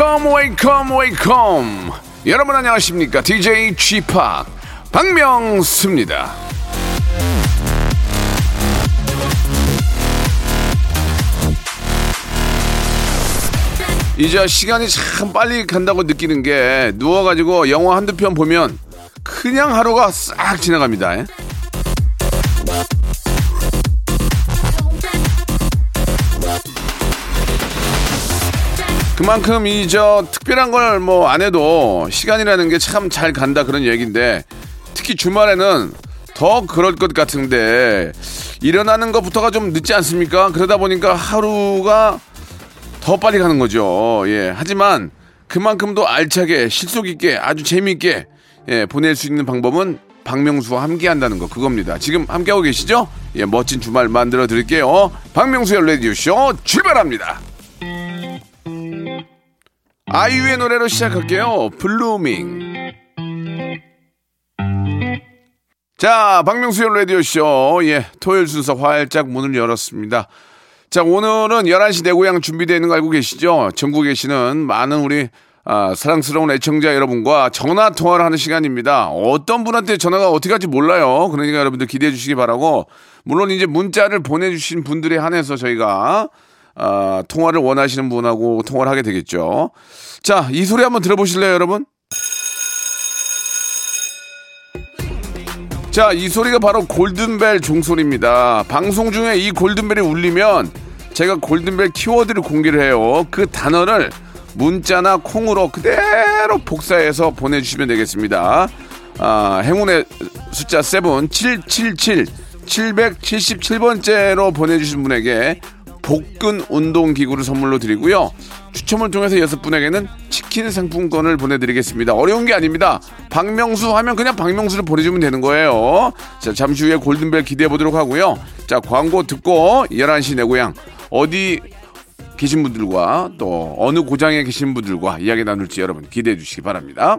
Welcome welcome welcome 여러분 안녕하십니까? DJ G-Park 박명수입니다. 이제 시간이 참 빨리 간다고 느끼는 게 누워가지고 영화 한두 편 보면 그냥 하루가 싹 지나갑니다 그만큼 이 저 특별한 걸 뭐 안 해도 시간이라는 게 참 잘 간다 그런 얘기인데 특히 주말에는 더 그럴 것 같은데 일어나는 것부터가 좀 늦지 않습니까? 그러다 보니까 하루가 더 빨리 가는 거죠. 예. 하지만 그만큼도 알차게 실속 있게 아주 재미있게 예, 보낼 수 있는 방법은 박명수와 함께 한다는 거 그겁니다. 지금 함께하고 계시죠? 예, 멋진 주말 만들어 드릴게요. 박명수의 라디오 쇼 출발합니다. 아이유의 노래로 시작할게요. Blueming. 자, 박명수의 라디오쇼. 예, 토요일 순서 활짝 문을 열었습니다. 자, 오늘은 11시 내 고향 준비되어 있는 거 알고 계시죠? 전국에 계시는 많은 우리 아, 사랑스러운 애청자 여러분과 전화 통화를 하는 시간입니다. 어떤 분한테 전화가 어떻게 할지 몰라요. 그러니까 여러분들 기대해 주시기 바라고 물론 이제 문자를 보내주신 분들에 한해서 저희가 아, 통화를 원하시는 분하고 통화를 하게 되겠죠. 자, 이 소리 한번 들어보실래요, 여러분? 자, 이 소리가 바로 골든벨 종소리입니다. 방송 중에 이 골든벨이 울리면 제가 골든벨 키워드를 공개를 해요. 그 단어를 문자나 콩으로 그대로 복사해서 보내주시면 되겠습니다. 아, 행운의 숫자 7, 777, 777번째로 보내주신 분에게 복근 운동 기구를 선물로 드리고요. 추첨을 통해서 여섯 분에게는 치킨 상품권을 보내드리겠습니다. 어려운 게 아닙니다. 박명수 하면 그냥 박명수를 보내주면 되는 거예요. 자, 잠시 후에 골든벨 기대해 보도록 하고요. 자, 광고 듣고 11시 내 고향 어디 계신 분들과 또 어느 고장에 계신 분들과 이야기 나눌지 여러분 기대해 주시기 바랍니다.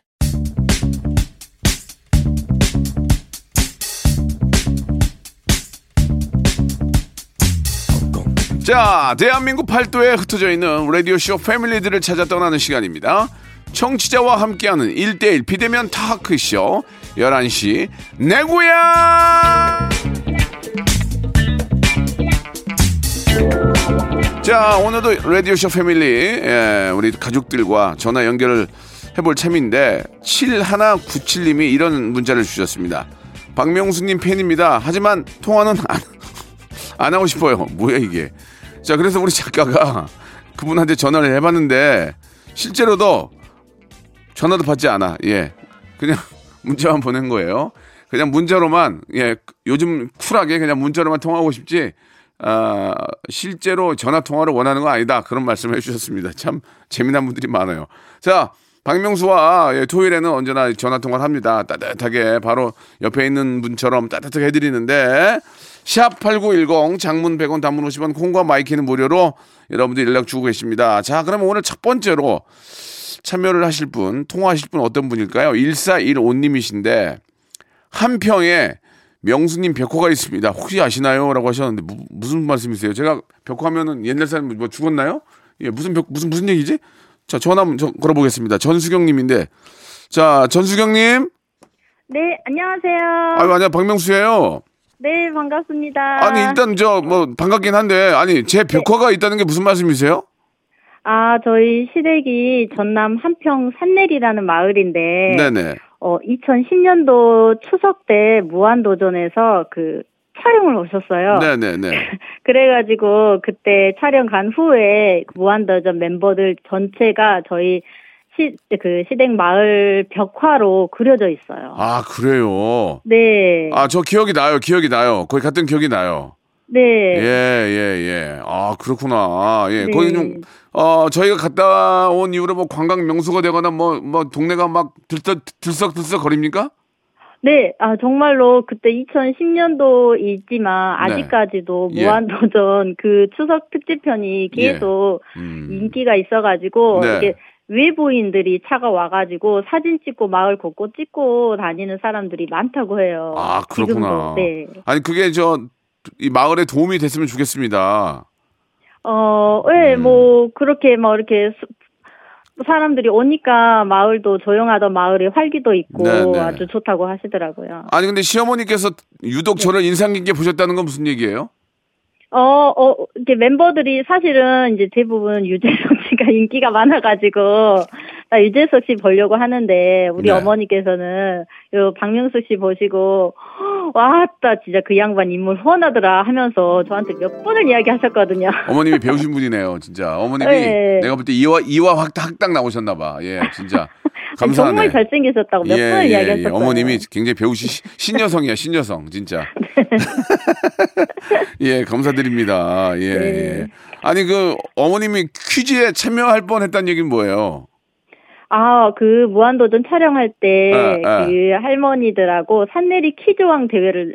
자, 대한민국 팔도에 흩어져 있는 라디오쇼 패밀리들을 찾아 떠나는 시간입니다. 청취자와 함께하는 1대1 비대면 타크쇼 11시 내 고향! 자, 오늘도 라디오쇼 패밀리, 예, 우리 가족들과 전화 연결을 해볼 참인데, 7197님이 이런 문자를 주셨습니다. 박명수님 팬입니다. 하지만 통화는 안, 안 하고 싶어요. 뭐야, 이게. 자, 그래서 우리 작가가 그분한테 전화를 해봤는데, 실제로도 전화도 받지 않아. 예. 그냥 문자만 보낸 거예요. 그냥 문자로만, 예, 요즘 쿨하게 그냥 문자로만 통화하고 싶지, 아, 실제로 전화 통화를 원하는 건 아니다. 그런 말씀을 해주셨습니다. 참 재미난 분들이 많아요. 자, 박명수와 예, 토요일에는 언제나 전화 통화를 합니다. 따뜻하게 바로 옆에 있는 분처럼 따뜻하게 해드리는데 샵 8910 장문 100원 단문 50원 콩과 my K는 무료로 여러분들 연락 주고 계십니다. 자, 그러면 오늘 첫 번째로 참여를 하실 분, 통화하실 분 어떤 분일까요? 1415님이신데 함평에 명수님 벽화가 있습니다. 혹시 아시나요? 라고 하셨는데 무, 무슨 말씀이세요? 제가 벽화면은 옛날 사람 뭐 죽었나요? 예, 무슨 벽, 무슨 무슨 얘기지? 자, 전화 한번 저- 걸어보겠습니다. 전수경님인데, 자, 전수경님, 네, 안녕하세요. 아유 아니야 박명수예요. 네, 반갑습니다. 아니 일단 저 뭐 반갑긴 한데, 아니 제 벽화가 있다는 게 무슨 말씀이세요? 아, 저희 시댁이 전남 한평 산내리라는 마을인데, 네네. 어, 2010년도 추석 때 무한도전에서 그 촬영을 오셨어요. 네네네. 그래가지고 그때 촬영 간 후에 무한도전 멤버들 전체가 저희 시, 그 시댁 마을 벽화로 그려져 있어요. 아, 그래요. 네. 아, 저 기억이 나요. 기억이 나요. 거기 갔던 기억이 나요. 네. 예, 예, 예. 아, 그렇구나. 예. 네. 거기 좀, 어, 저희가 갔다 온 이후로 뭐 관광 명소가 되거나 뭐, 뭐, 동네가 막 들썩, 들썩들썩 거립니까? 네, 아, 정말로 그때 2010년도이지만 네. 아직까지도 예. 무한도전 그 추석 특집편이 계속 음. 인기가 있어가지고 네. 이게 외부인들이 차가 와가지고 사진 찍고 마을 곳곳 찍고 다니는 사람들이 많다고 해요. 아, 그렇구나. 지금도. 네. 아니, 그게 저, 이 마을에 도움이 됐으면 좋겠습니다. 어, 예, 음. 뭐 그렇게 뭐 이렇게 수- 사람들이 오니까 마을도 조용하던 마을에 활기도 있고 네, 네. 아주 좋다고 하시더라고요. 아니, 근데 시어머니께서 유독 네. 저를 인상 깊게 보셨다는 건 무슨 얘기예요? 어, 어, 이렇게 멤버들이 사실은 이제 대부분 유재석 씨가 인기가 많아가지고, 나 유재석 씨 보려고 하는데, 우리 네. 어머니께서는, 요 박명수 씨 보시고, 와따, 진짜 그 양반 인물 후원하더라 하면서 저한테 몇 번을 이야기 하셨거든요. 어머님이 배우신 분이네요, 진짜. 어머님이 네. 내가 볼 때 이화, 이화 확, 학당 나오셨나 봐. 예, 진짜. 감사하네. 정말 잘생기셨다고 몇 번을 이야기 하셨어요. 어머님이 굉장히 배우시 시- 신여성이야 신여성 진짜. 예 감사드립니다. 예, 네. 예. 아니 그 어머님이 퀴즈에 참여할 뻔했다는 얘기는 뭐예요? 아, 그 무한도전 촬영할 때, 아, 아. 그 할머니들하고 산내리 퀴즈왕 대회를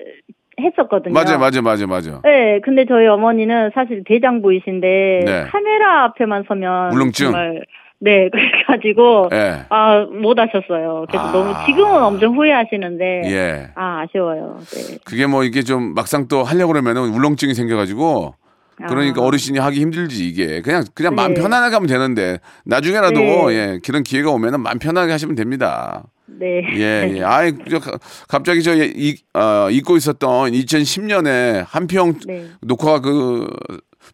했었거든요. 맞아요, 맞아요, 맞아요, 맞아요. 네, 근데 저희 어머니는 사실 대장부이신데 네. 카메라 앞에만 서면 울렁증? 정말 네 그래가지고 예, 아 못 하셨어요. 그래서 아. 너무 지금은 엄청 후회하시는데 예. 아 아쉬워요. 네. 그게 뭐 이게 좀 막상 또 하려고 그러면은 울렁증이 생겨가지고 그러니까 아. 어르신이 하기 힘들지 이게 그냥 그냥 마음 네. 편안하게 하면 되는데 나중에라도 네. 예 그런 기회가 오면은 마음 편하게 하시면 됩니다. 네. 예, 예. 아이, 저, 갑자기 저, 이, 어, 잊고 있었던 2010년에 한평 네. 녹화 그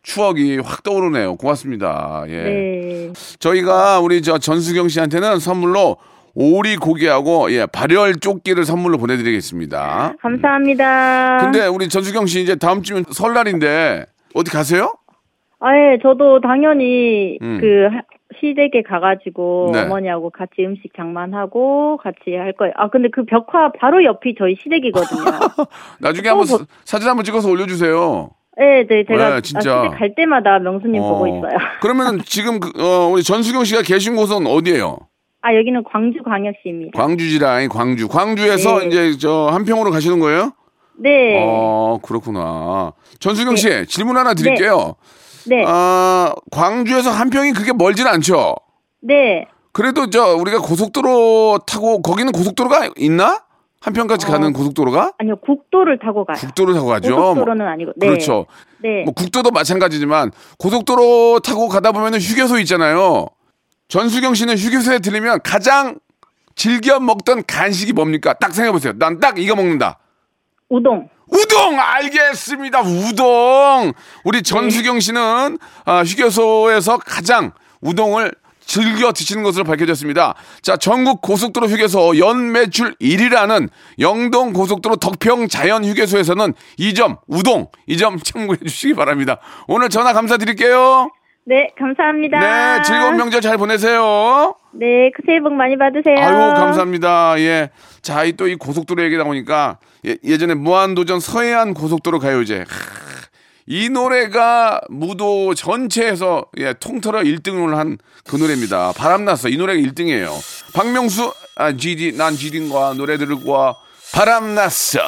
추억이 확 떠오르네요. 고맙습니다. 예. 네. 저희가 우리 저 전수경 씨한테는 선물로 오리 고기하고 예, 발열 조끼를 선물로 보내드리겠습니다. 감사합니다. 근데 우리 전수경 씨 이제 다음 주면 설날인데 어디 가세요? 아, 예, 저도 당연히 음. 그 하- 시댁에 가가지고 네. 어머니하고 같이 음식 장만하고 같이 할 거예요. 아, 근데 그 벽화 바로 옆이 저희 시댁이거든요. 나중에 한번 뭐- 사- 사진 한번 찍어서 올려주세요. 네, 네, 제가 네, 진짜. 아, 시댁 갈 때마다 명수님 보고 있어요. 그러면 지금 그, 어, 우리 전수경 씨가 계신 곳은 어디예요? 아, 여기는 광주 광역시입니다. 광주지라인 광주. 광주에서 네. 이제 저 한평으로 가시는 거예요? 네. 어, 그렇구나. 전수경 씨, 질문 하나 드릴게요. 네. 아, 광주에서 한평이 그게 멀진 않죠? 네. 그래도 저 우리가 고속도로 타고 거기는 고속도로가 있나? 한평까지 어. 가는 고속도로가? 아니요, 국도를 타고 가요. 국도로 타고 가죠. 고속도로는 아니고. 네. 그렇죠. 네. 뭐 국도도 마찬가지지만 고속도로 타고 가다 보면은 휴게소 있잖아요. 전수경 씨는 휴게소에 들리면 가장 즐겨 먹던 간식이 뭡니까? 딱 생각해 보세요. 난 딱 이거 먹는다. 우동. 우동 알겠습니다. 우동. 우리 전수경 씨는 아, 휴게소에서 가장 우동을 즐겨 드시는 것으로 밝혀졌습니다. 자, 전국 고속도로 휴게소 연 매출 1위라는 영동 고속도로 덕평 자연 휴게소에서는 이 점 우동 이 점 참고해 주시기 바랍니다. 오늘 전화 감사드릴게요. 네, 감사합니다. 네, 즐거운 명절 잘 보내세요. 네, 그 새해 복 많이 받으세요. 아유 감사합니다. 예. 자, 이 또 이 고속도로 얘기 나오니까 예, 예전에 무한도전 서해안 고속도로 가요제. 하, 이 노래가 무도 전체에서 예, 통틀어 1등을 한 그 노래입니다. 바람났어. 이 노래가 1등이에요. 박명수 아, GD 난 GD과 노래들과 바람났어.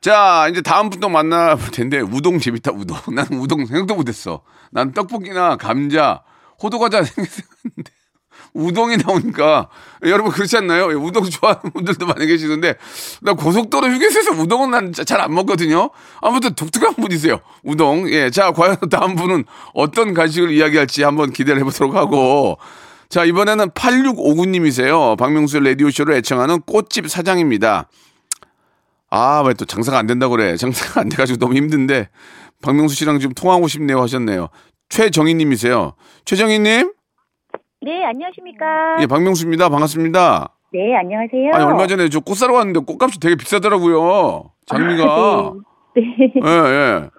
자, 이제 다음 분도 만나볼 텐데 우동 재밌다 우동. 난 우동 생각도 못했어. 난 떡볶이나 감자, 호두과자 생각했는데 우동이 나오니까 여러분 그렇지 않나요? 예, 우동 좋아하는 분들도 많이 계시는데 나 고속도로 휴게소에서 우동은 난 잘 안 먹거든요. 아무튼 독특한 분이세요. 우동. 예, 자 과연 다음 분은 어떤 간식을 이야기할지 한번 기대를 해보도록 하고 자 이번에는 8659님이세요. 박명수의 라디오 쇼를 애청하는 꽃집 사장입니다. 아, 왜 또 장사가 안 된다고 그래. 장사가 안 돼가지고 너무 힘든데, 박명수 씨랑 좀 통화하고 싶네요 하셨네요. 최정희 님이세요. 최정희 님? 네, 안녕하십니까. 예, 박명수입니다. 반갑습니다. 네, 안녕하세요. 아니, 얼마 전에 저 꽃 사러 갔는데 꽃값이 되게 비싸더라고요. 장미가. 네. 예, 예.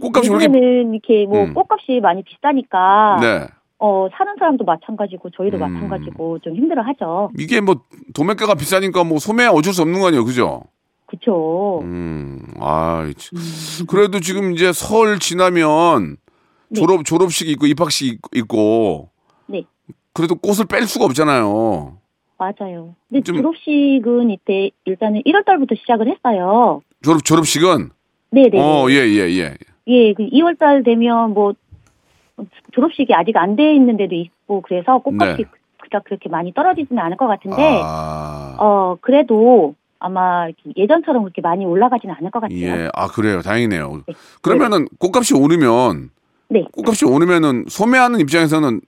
꽃값이 그렇게. 이렇게 뭐 음. 꽃값이 많이 비싸니까 네. 어, 사는 사람도 마찬가지고 저희도 음. 마찬가지고 좀 힘들어 하죠. 이게 뭐 도매가가 비싸니까 뭐 소매 어쩔 수 없는 거 아니에요, 그죠? 그쵸. 음, 아, 참. 그래도 지금 이제 설 지나면 네. 졸업 졸업식 있고 입학식 있- 있고 네. 그래도 꽃을 뺄 수가 없잖아요. 맞아요. 근데 좀- 졸업식은 이때 일단은 1월 달부터 시작을 했어요. 졸업 졸업식은 네네. 어, 예, 예, 예. 예, 그 2월 달 되면 뭐 졸업식이 아직 안 돼 있는 데도 있고 그래서 꽃값이 네. 그닥 그렇게 많이 떨어지지는 않을 것 같은데 아. 어 그래도 아마 예전처럼 그렇게 많이 올라가지는 않을 것 같아요. 예. 아, 그래요. 다행이네요. 네. 그러면은 꽃값이 오르면 네. 꽃값이 오르면은 소매하는 입장에서는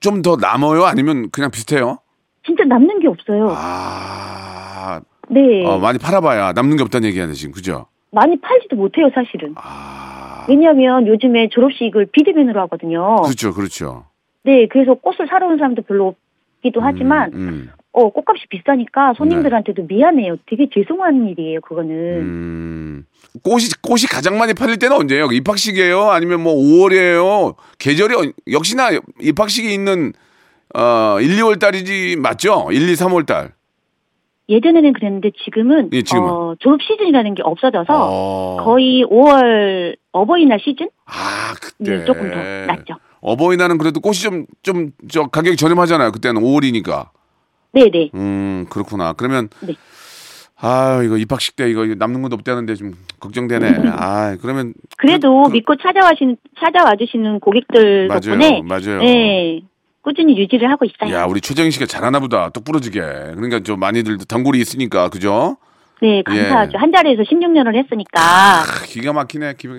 좀 더 남아요? 아니면 그냥 비슷해요? 진짜 남는 게 없어요. 아, 네. 어, 많이 팔아봐야 남는 게 없다는 얘기하네 지금 그죠? 많이 팔지도 못해요, 사실은. 아, 왜냐하면 요즘에 졸업식을 비대면으로 하거든요. 그렇죠, 그렇죠. 네, 그래서 꽃을 사러 오는 사람도 별로 없기도 하지만 음, 어 꽃값이 비싸니까 손님들한테도 미안해요. 되게 죄송한 일이에요, 그거는. 음. 꽃이 꽃이 가장 많이 팔릴 때는 언제예요? 입학식이에요? 아니면 뭐 5월이에요? 계절이 어- 역시나 입학식이 있는 어 1, 2월 달이지 맞죠? 1, 2, 3월 달. 예전에는 그랬는데 지금은, 예, 지금은. 어, 졸업 시즌이라는 게 없어져서 어. 거의 5월 어버이날 시즌? 아, 그때 네, 조금 더 낮죠. 어버이날은 그래도 꽃이 좀 좀 저 가격이 저렴하잖아요. 그때는 5월이니까. 네네. 음, 그렇구나. 그러면 네. 아, 이거 입학식 때 이거 남는 것도 없다는데 좀 걱정되네. 아, 그러면 그래도 그- 그- 믿고 찾아와신, 찾아와 주시는 고객들 맞아요. 덕분에 맞아요. 네, 꾸준히 유지를 하고 있어요. 야, 우리 최정희 씨가 잘하나 보다. 똑 부러지게. 그러니까 좀 많이들 단골이 있으니까. 그죠? 네, 감사하죠. 예. 한 자리에서 16년을 했으니까. 아, 기가 막히네. 기가.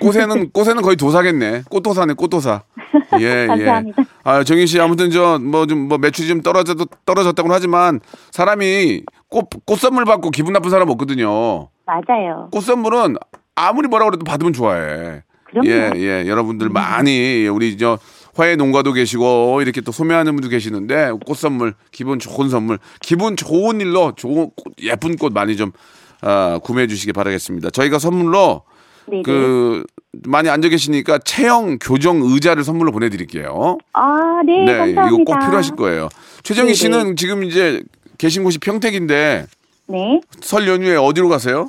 꽃에는 꽃에는 거의 도사겠네. 꽃도사네, 꽃도사. 예, 감사합니다. 예. 아, 정희 씨 아무튼 저 뭐좀뭐 매출이 좀 떨어져도 떨어졌다고는 하지만 사람이 꽃 꽃 선물 받고 기분 나쁜 사람 없거든요. 맞아요. 꽃 선물은 아무리 뭐라 그래도 받으면 좋아해. 그럼요. 예, 예. 여러분들 많이 우리 저 화해 농가도 계시고 이렇게 또 소매하는 분도 계시는데 꽃 선물 기분 좋은 선물 기분 좋은 일로 좋은 꽃, 예쁜 꽃 많이 좀 아, 구매해 주시기 바라겠습니다. 저희가 선물로 네네. 그 많이 앉아 계시니까 체형 교정 의자를 선물로 보내드릴게요. 아, 네, 네, 감사합니다. 이거 꼭 필요하실 거예요. 최정희 네네. 씨는 지금 이제 계신 곳이 평택인데 네, 설 연휴에 어디로 가세요?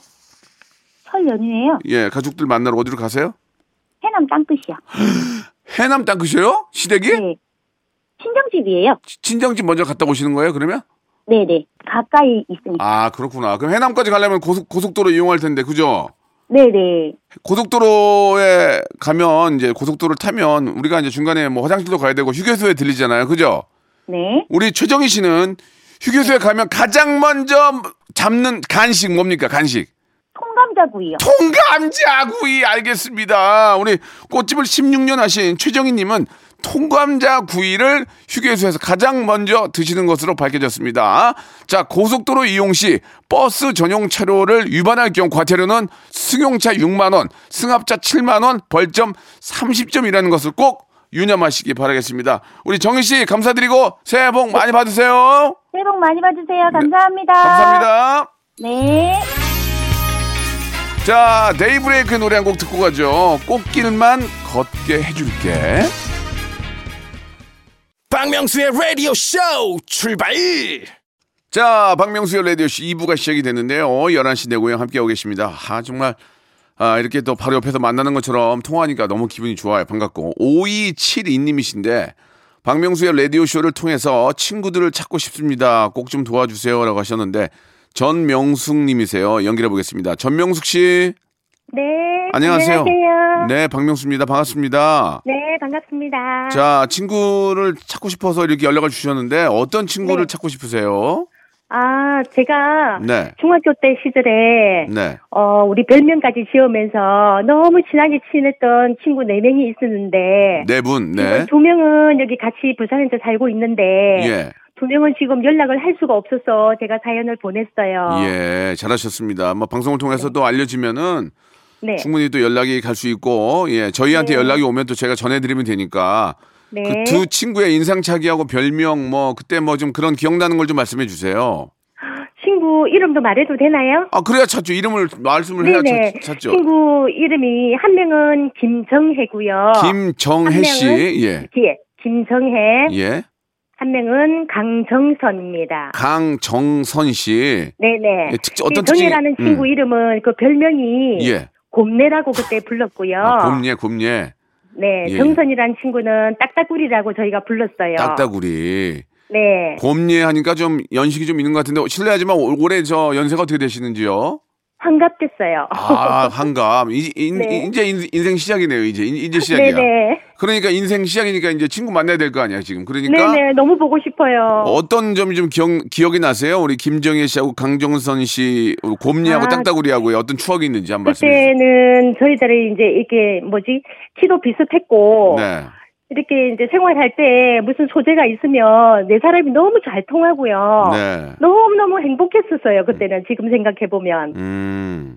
설 연휴에요. 예, 가족들 만나러 어디로 가세요? 해남 땅끝이요. 해남 땅끝이에요? 시댁이? 네. 친정집이에요. 치- 친정집 먼저 갔다 오시는 거예요, 그러면? 네네. 가까이 있으니까. 아, 그렇구나. 그럼 해남까지 가려면 고속, 고속도로 이용할 텐데, 그죠? 네네. 고속도로에 가면, 이제 고속도로를 타면, 우리가 이제 중간에 뭐 화장실도 가야 되고 휴게소에 들리잖아요, 그죠? 네. 우리 최정희 씨는 휴게소에 가면 가장 먼저 잡는 간식 뭡니까, 간식? 통감자구이요. 통감자구이 알겠습니다. 우리 꽃집을 16년 하신 최정희님은 통감자 구이를 휴게소에서 가장 먼저 드시는 것으로 밝혀졌습니다. 자 고속도로 이용 시 버스 전용 차로를 위반할 경우 과태료는 승용차 6만 원, 승합차 7만 원, 벌점 30점이라는 것을 꼭 유념하시기 바라겠습니다. 우리 정희 씨 감사드리고 새해 복 많이 받으세요. 새해 복 많이 받으세요. 감사합니다. 감사합니다. 네. 자, 데이브레이크 노래 한 곡 듣고 가죠. 꽃길만 걷게 해줄게. 박명수의 라디오 쇼 출발 자, 박명수의 라디오 쇼 2부가 시작이 됐는데요. 11시 내고요. 함께하고 계십니다. 아, 정말, 아, 이렇게 또 바로 옆에서 만나는 것처럼 통화하니까 너무 기분이 좋아요. 반갑고. 5272님이신데, 박명수의 라디오쇼를 통해서 친구들을 찾고 싶습니다. 꼭 좀 도와주세요. 라고 하셨는데, 전명숙 님이세요. 연결해 보겠습니다. 전명숙 씨. 네. 안녕하세요. 안녕하세요. 네, 박명수입니다. 반갑습니다. 네, 반갑습니다. 자, 친구를 찾고 싶어서 이렇게 연락을 주셨는데 어떤 친구를 네. 찾고 싶으세요? 아, 제가 네. 중학교 때 시절에 네. 어, 우리 별명까지 지으면서 너무 친하게 친했던 친구 네 명이 있었는데 네 분. 네. 두 명은 여기 같이 부산에서 살고 있는데 예. 두 명은 지금 연락을 할 수가 없어서 제가 사연을 보냈어요. 예. 잘하셨습니다. 뭐 방송을 통해서 또 알려지면은 네. 충분히 또 연락이 갈 수 있고 예. 저희한테 네. 연락이 오면 또 제가 전해 드리면 되니까 네. 그두 친구의 인상착의하고 별명 뭐 그때 뭐 좀 그런 기억나는 걸 좀 말씀해 주세요. 친구 이름도 말해도 되나요? 아, 그래야 찾죠. 이름을 말씀을 해야 네네. 찾, 찾죠. 친구 이름이 한 명은 김정혜고요. 김정혜 씨. 예. 예, 김정혜, 예. 한 명은 강정선입니다. 강정선 씨. 네네. 예, 특징- 어떤 그 정혜라는 특징이- 친구 음. 이름은 그 별명이 예. 곰내라고 그때 불렀고요. 아, 곰예, 곰예. 네, 예. 정선이라는 친구는 딱딱구리라고 저희가 불렀어요. 딱따구리. 네, 곰예 하니까 좀 연식이 좀 있는 것 같은데 실례하지만 올- 올해 저 연세가 어떻게 되시는지요? 환갑됐어요. 아, 환갑. 이, 인, 네. 이제 인- 인생 시작이네요. 이제 인- 이제 시작이야. 네네. 그러니까 인생 시작이니까 이제 친구 만나야 될 거 아니야 지금. 그러니까 네네, 너무 보고 싶어요. 어떤 점이 좀 기억, 기억이 나세요? 우리 김정혜 씨하고 강정선 씨, 우리 곰니하고 아, 딱따구리하고 어떤 추억이 있는지 말씀해 주세요. 그때는 저희들이 이제 이렇게 뭐지 키도 비슷했고 네. 이렇게 이제 생활할 때 무슨 소재가 있으면 네 사람이 너무 잘 통하고요. 네. 너무 너무 행복했었어요 그때는 지금 생각해 보면. 음.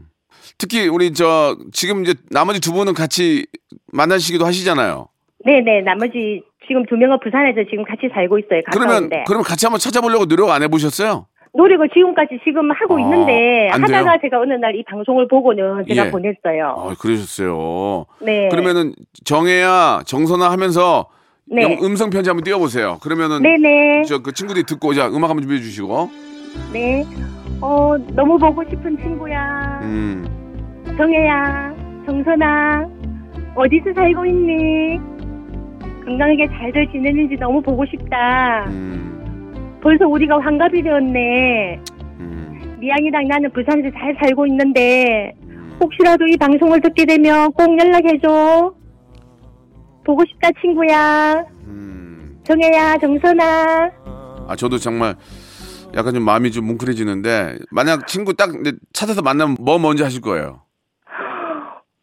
특히 우리 저 지금 이제 나머지 두 분은 같이 만나시기도 하시잖아요. 네 네 나머지 지금 두 명은 부산에서 지금 같이 살고 있어요 그러면 가까운데. 그러면 같이 한번 찾아보려고 노력 안 해보셨어요? 노력을 지금까지 지금 하고 아, 있는데? 하다가 제가 어느 날 이 방송을 보고는 제가 예. 보냈어요. 아, 그러셨어요. 네. 그러면은 정혜야, 정선아 하면서 네. 영- 음성 편지 한번 띄워보세요. 그러면은 네네. 저그 친구들이 듣고 자 음악 한번 준비해 주시고. 네. 어 너무 보고 싶은 친구야. 음. 정혜야, 정선아, 어디서 살고 있니? 건강하게 잘들 지내는지 너무 보고 싶다. 음. 벌써 우리가 환갑이 되었네. 음. 미양이랑 나는 부산에서 잘 살고 있는데 혹시라도 이 방송을 듣게 되면 꼭 연락해줘. 보고 싶다 친구야. 음. 정혜야, 정선아. 아 저도 정말 약간 좀 마음이 좀 뭉클해지는데 만약 친구 딱 찾아서 만나면 뭐 먼저 하실 거예요?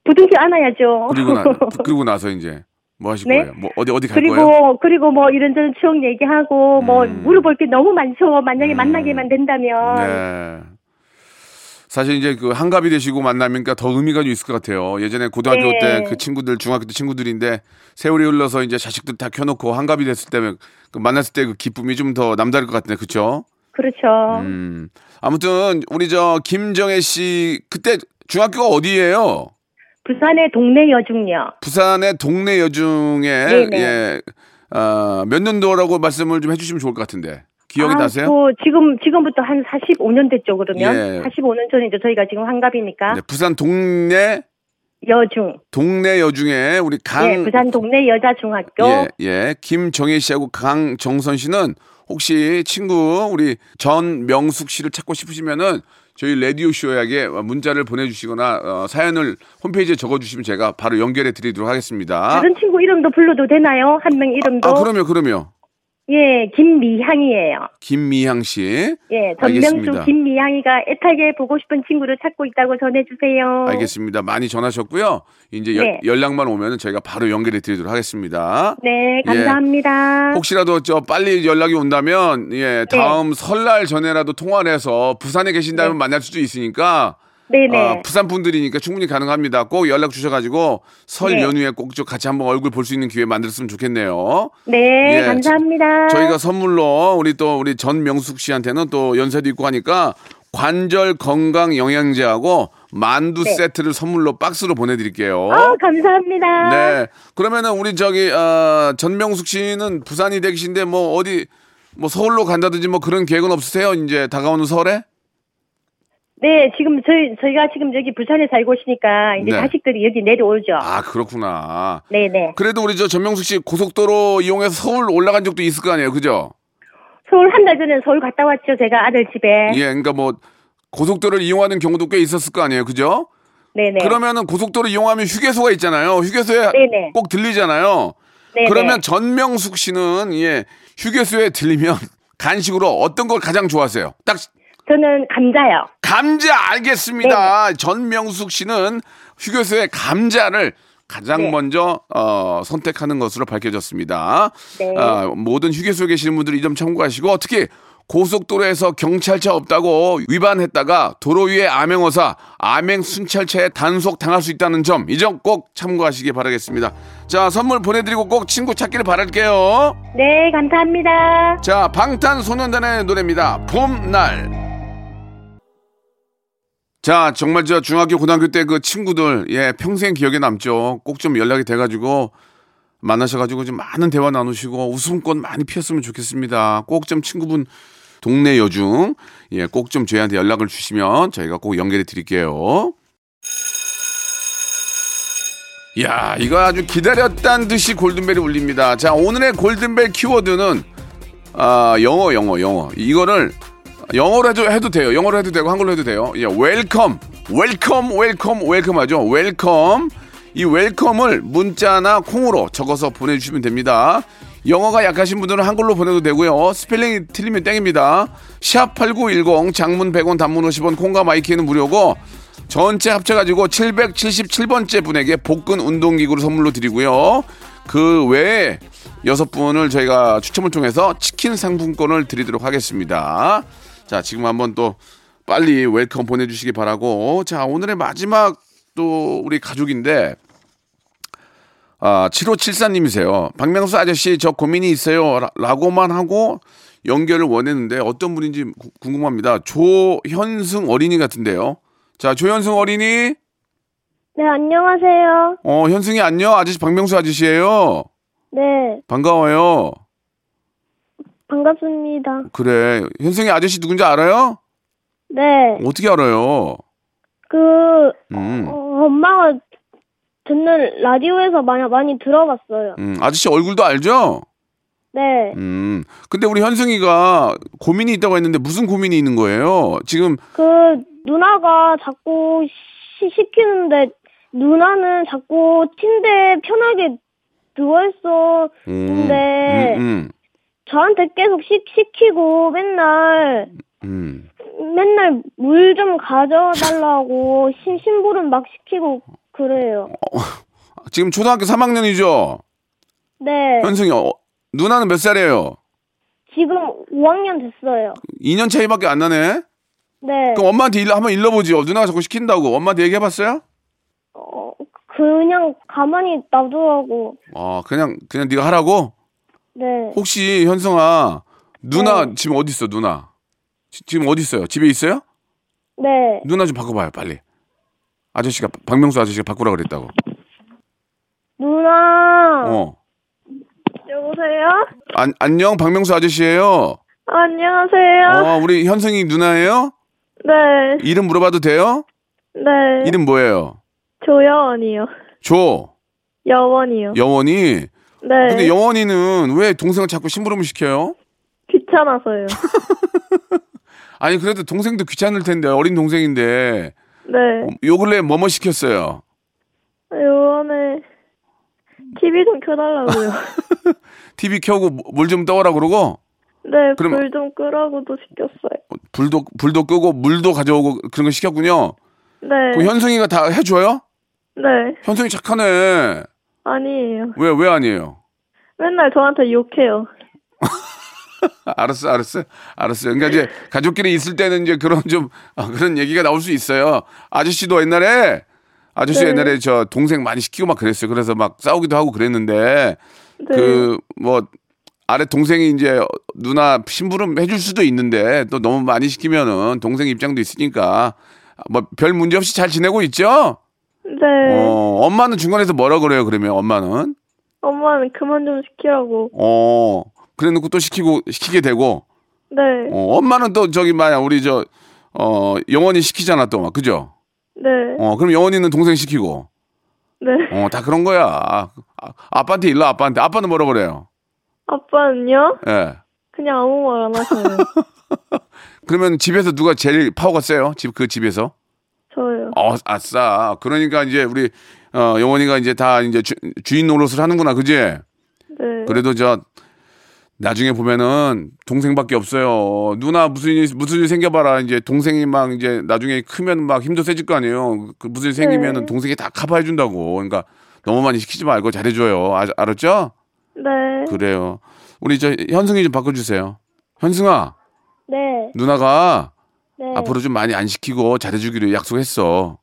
부둥켜 안아야죠. 그리고 나 그리고 나서 이제 뭐 하실 네? 거예요? 뭐 어디 어디 갈 그리고 거예요? 그리고 뭐 이런저런 추억 얘기하고 뭐 음. 물어볼 게 너무 많죠. 만약에 음. 만나게만 된다면. 네. 사실 이제 그 한갑이 되시고 만나니까 더 의미가 좀 있을 것 같아요. 예전에 고등학교 네. 때그 친구들, 중학교 때 친구들인데 세월이 흘러서 이제 자식들 다 켜놓고 한갑이 됐을 때면 그 만났을 때 그 기쁨이 좀 더 남다를 것 같네, 그렇죠? 그렇죠. 음. 아무튼 우리 저 김정혜 씨 그때 중학교가 어디예요? 부산의 동네 여중요. 부산의 동네 여중에 네네. 예, 어, 몇 년도라고 말씀을 좀 해주시면 좋을 것 같은데 기억이 아, 나세요? 또 지금 지금부터 한 45년 됐죠 그러면 예. 45년 전이죠 저희가 지금 환갑이니까 네, 부산 동네 여중. 동네 여중에 우리 강 예, 부산 동네 여자 중학교. 예, 예. 김정혜 씨하고 강정선 씨는 혹시 친구 우리 전명숙 씨를 찾고 싶으시면은 저희 라디오 쇼에게 문자를 보내주시거나 어, 사연을 홈페이지에 적어주시면 제가 바로 연결해 드리도록 하겠습니다. 다른 친구 이름도 불러도 되나요? 한 명 이름도? 아, 그럼요, 그럼요. 예, 김미향이에요. 김미향 씨. 예. 전명수 김미향이가 애타게 보고 싶은 친구를 찾고 있다고 전해주세요. 알겠습니다. 많이 전하셨고요. 이제 여- 네. 연락만 오면은 저희가 바로 연결해 드리도록 하겠습니다. 네, 감사합니다. 혹시라도 저 빨리 연락이 온다면 예 다음 설날 전에라도 통화를 해서 부산에 계신다면 네. 만날 수도 있으니까 네네. 어, 부산 분들이니까 충분히 가능합니다. 꼭 연락 주셔가지고 설 네. 연휴에 꼭저 같이 한번 얼굴 볼 수 있는 기회 만들었으면 좋겠네요. 네, 예, 감사합니다. 저희가 선물로 우리 또 우리 전명숙 씨한테는 또 연세도 있고 하니까 관절 건강 영양제하고 만두 네. 세트를 선물로 박스로 보내드릴게요. 아, 감사합니다. 네. 그러면은 우리 저기 어, 전명숙 씨는 부산이 되시는데 뭐 어디 뭐 서울로 간다든지 뭐 그런 계획은 없으세요? 이제 다가오는 설에? 네, 지금 저희 저희가 지금 여기 부산에 살고 있으니까 이제 네. 자식들이 여기 내려오죠. 아 그렇구나. 네 네. 그래도 우리 저 전명숙 씨 고속도로 이용해서 서울 올라간 적도 있을 거 아니에요, 그죠? 서울 한 달 전에 서울 갔다 왔죠. 제가 아들 집에. 예, 그러니까 뭐 고속도로를 이용하는 경우도 꽤 있었을 거 아니에요, 그죠? 네네. 그러면은 고속도로 이용하면 휴게소가 있잖아요. 휴게소에 네네. 꼭 들리잖아요. 네네. 그러면 전명숙 씨는 예 휴게소에 들리면 간식으로 어떤 걸 가장 좋아하세요? 딱 저는 감자요. 감자 알겠습니다. 전명숙 씨는 휴게소에 감자를 가장 네. 먼저 어, 선택하는 것으로 밝혀졌습니다. 네. 아, 모든 휴게소에 계시는 분들이 이 점 참고하시고 특히 고속도로에서 경찰차 없다고 위반했다가 도로 위에 암행어사, 암행 순찰차에 단속 당할 수 있다는 점 이 점 꼭 참고하시기 바라겠습니다. 자 선물 보내드리고 꼭 친구 찾기를 바랄게요. 네, 감사합니다. 자 방탄소년단의 노래입니다. 봄날. 자 정말 저 중학교 고등학교 때 그 친구들 예 평생 기억에 남죠. 꼭 좀 연락이 돼가지고 만나셔가지고 좀 많은 대화 나누시고 웃음꽃 많이 피었으면 좋겠습니다. 꼭 좀 친구분 동네 여중 예, 꼭 좀 저희한테 연락을 주시면 저희가 꼭 연결해 드릴게요. 야, 이거 아주 기다렸단 듯이 골든벨이 울립니다. 자, 오늘의 골든벨 키워드는 아, 영어, 영어, 영어. 이거를 영어로 해도, 해도 돼요. 영어로 해도 되고 한글로 해도 돼요. 예, welcome, welcome, welcome, welcome 하죠. Welcome. 이 welcome을 문자나 콩으로 적어서 보내주시면 됩니다. 영어가 약하신 분들은 한글로 보내도 되고요. 스펠링이 틀리면 땡입니다. 샵8910 장문 100원 단문 50원 콩과 my K는 무료고 전체 합쳐가지고 777번째 분에게 복근 운동기구를 선물로 드리고요. 그 외에 여섯 분을 저희가 추첨을 통해서 치킨 상품권을 드리도록 하겠습니다. 자, 지금 한번 또 빨리 welcome 보내주시기 바라고. 자, 오늘의 마지막 또 우리 가족인데, 아, 7574님이세요. 박명수 아저씨, 저 고민이 있어요. 라- 라고만 하고 연결을 원했는데 어떤 분인지 구- 궁금합니다. 조현승 어린이 같은데요. 자, 조현승 어린이. 네, 안녕하세요. 어, 현승이 안녕. 아저씨 박명수 아저씨예요. 네, 반가워요. 반갑습니다. 그래. 현승이 아저씨 누군지 알아요? 네, 어떻게 알아요? 그, 음. 어, 엄마가 듣는 라디오에서 많이, 많이 들어봤어요. 음, 아저씨 얼굴도 알죠? 네, 음. 근데 우리 현승이가 고민이 있다고 했는데 무슨 고민이 있는 거예요? 지금 그, 누나가 자꾸 시, 시키는데, 누나는 자꾸 침대에 편하게 누워있어. 음, 근데, 음, 음, 저한테 계속 시, 시키고, 맨날, 음. 맨날 물 좀 가져달라고, 신, 심부름 막 시키고, 그래요. 지금 초등학교 3학년이죠? 네, 현승이 어, 누나는 몇 살이에요? 지금 5학년 됐어요. 2년 차이밖에 안 나네. 네. 그럼 엄마한테 일러 한번 일러보지. 어, 누나가 자꾸 시킨다고. 엄마한테 얘기해봤어요? 어, 그냥 가만히 놔두라고. 어, 그냥 그냥 네가 하라고. 네. 혹시 현승아 누나 네. 지금 어디 있어? 누나 지, 지금 어디 있어요? 집에 있어요? 네. 누나 좀 바꿔봐요, 빨리. 아저씨가 박명수 아저씨가 바꾸라 그랬다고. 누나. 어. 여보세요? 안, 안녕, 박명수 아저씨예요. 안녕하세요. 어, 우리 현승이 누나예요? 네. 이름 물어봐도 돼요? 네. 이름 뭐예요? 조여원이요. 조 여원이요. 영원이. 네. 근데 영원이는 왜 동생을 자꾸 심부름을 시켜요? 귀찮아서요. 아니 그래도 동생도 귀찮을 텐데 어린 동생인데 네. 요 근래 뭐뭐 시켰어요? 요원에 TV 좀 켜달라고요. TV 켜고 물 좀 떠오라 그러고 네. 그럼- 불좀 끄라고도 시켰어요. 불도 불도 끄고 물도 가져오고 그런 거 시켰군요. 네. 그럼 현승이가 다 해줘요? 네. 현승이 착하네. 아니에요. 왜 왜 아니에요? 맨날 저한테 욕해요. 아, 알았어, 알았어, 알았어. 그러니까 이제 가족끼리 있을 때는 이제 그런 좀 아, 그런 얘기가 나올 수 있어요. 아저씨도 옛날에 아저씨 네. 옛날에 저 동생 많이 시키고 막 그랬어요. 그래서 막 싸우기도 하고 그랬는데 네. 그뭐 아래 동생이 이제 누나 심부름 해줄 수도 있는데 또 너무 많이 시키면은 동생 입장도 있으니까 뭐 별 문제 없이 잘 지내고 있죠? 네. 어, 엄마는 중간에서 뭐라 그래요? 그러면 엄마는 엄마는 그만 좀 시키라고. 어 그래 놓고 또 시키고 시키게 되고 네. 어, 엄마는 또 저기 뭐야 우리 저 어, 영원히 시키잖아 또 막 그죠? 네. 어, 그럼 영원히는 동생 시키고 네. 어, 다 그런 거야. 아, 아빠한테 일러 아빠한테 아빠는 뭐라 그래요? 아빠는요? 예. 그냥 아무 말 안 하셔요. 그러면 집에서 누가 제일 파워가 세요? 집 그 집에서? 저요. 어, 아싸. 그러니까 이제 우리 어, 영원이가 이제 다 이제 주, 주인 노릇을 하는구나, 그지? 네. 그래도 저 나중에 보면은 동생밖에 없어요. 누나 무슨 일 무슨 일 생겨봐라. 이제 동생이 막 이제 나중에 크면 막 힘도 세질 거 아니에요. 그 무슨 일 생기면은 네. 동생이 다 커버해 준다고. 그러니까 너무 많이 시키지 말고 잘해줘요. 아, 알았죠? 네. 그래요. 우리 저 현승이 좀 바꿔주세요. 현승아, 네. 누나가 네. 앞으로 좀 많이 안 시키고 잘해주기로 약속했어.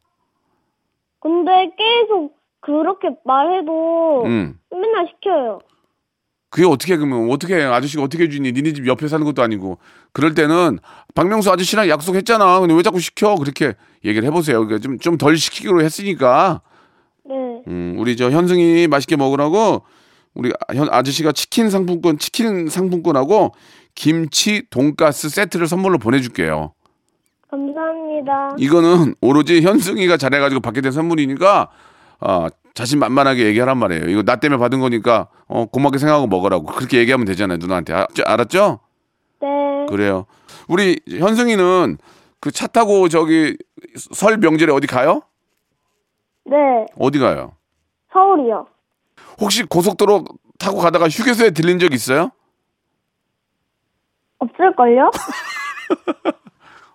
근데 계속 그렇게 말해도 응. 맨날 시켜요. 그게 어떻게 그러면 어떻게 해? 아저씨가 어떻게 해주니? 니네 집 옆에 사는 것도 아니고. 그럴 때는 박명수 아저씨랑 약속했잖아. 근데 왜 자꾸 시켜? 그렇게 얘기를 해보세요. 그러니까 좀좀 덜 시키기로 했으니까. 네. 음, 우리 저 현승이 맛있게 먹으라고 우리 현 아저씨가 치킨 상품권, 치킨 상품권하고 김치 돈가스 세트를 선물로 보내줄게요. 감사합니다. 이거는 오로지 현승이가 잘해가지고 받게 된 선물이니까 어, 자신만만하게 얘기하란 말이에요. 이거 나 때문에 받은 거니까 어, 고맙게 생각하고 먹으라고 그렇게 얘기하면 되잖아요 누나한테 아, 알았죠? 네. 그래요. 우리 현승이는 그 차 타고 저기 설 명절에 어디 가요? 네. 어디 가요? 서울이요. 혹시 고속도로 타고 가다가 휴게소에 들린 적 있어요? 없을걸요?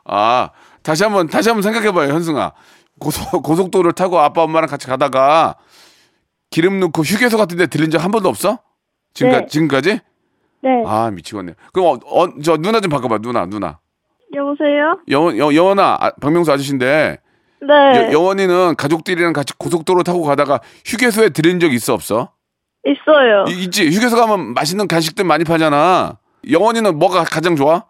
아 다시 한번 다시 한번 생각해 봐요 현승아 고속 고속도로를 타고 아빠 엄마랑 같이 가다가 기름 넣고 휴게소 같은 데 들린 적 한 번도 없어? 지금까, 네. 지금까지? 네. 아 미치겠네. 그럼 어, 어, 저 누나 좀 바꿔 봐 누나 누나. 여보세요? 영원 여, 영원아 아, 박명수 아저씨인데 네. 여, 영원이는 가족들이랑 같이 고속도로 타고 가다가 휴게소에 들린 적 있어 없어? 있어요. 이- 있지. 휴게소 가면 맛있는 간식들 많이 파잖아. 영원이는 뭐가 가장 좋아?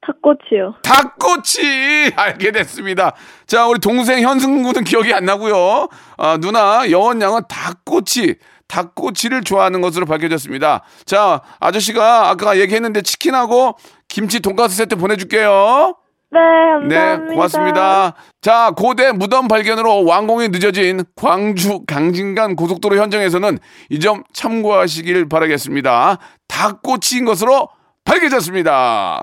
닭꼬치요. 닭꼬치 알게 됐습니다. 자 우리 동생 현승 군은 기억이 안 나고요. 아, 누나 영원 양은 닭꼬치 닭꼬치를 좋아하는 것으로 밝혀졌습니다. 자 아저씨가 아까 얘기했는데 치킨하고 김치 돈가스 세트 보내줄게요. 네, 네 감사합니다. 고맙습니다. 자 고대 무덤 발견으로 완공이 늦어진 광주 강진간 고속도로 현장에서는 이 점 참고하시길 바라겠습니다. 닭꼬치인 것으로 밝혀졌습니다.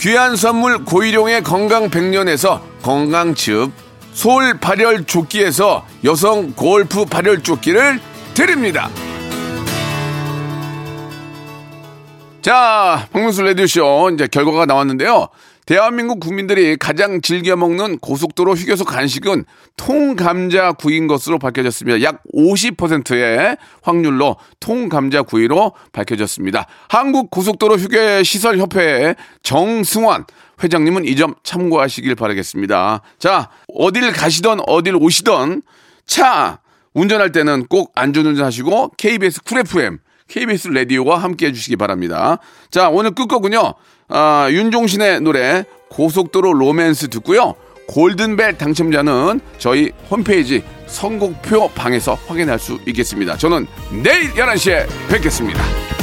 귀한 선물 고일용의 건강 백년에서 건강즙. 소울 발열 조끼에서 여성 골프 발열 조끼를 드립니다. 자, 박명수 라디오쇼 이제 결과가 나왔는데요. 대한민국 국민들이 가장 즐겨 먹는 고속도로 휴게소 간식은 통감자 구이인 것으로 밝혀졌습니다. 약 50%의 확률로 통감자 구이로 밝혀졌습니다. 한국 고속도로 휴게 시설 협회의 정승환 회장님은 이 점 참고하시길 바라겠습니다. 자, 어딜 가시던 어딜 오시던 차 운전할 때는 꼭 안전운전 하시고 KBS 쿨 FM KBS 라디오와 함께 해주시기 바랍니다. 자, 오늘 끝곡은요. 아, 윤종신의 노래 고속도로 로맨스 듣고요. 골든벨 당첨자는 저희 홈페이지 선곡표 방에서 확인할 수 있겠습니다. 저는 내일 11시에 뵙겠습니다.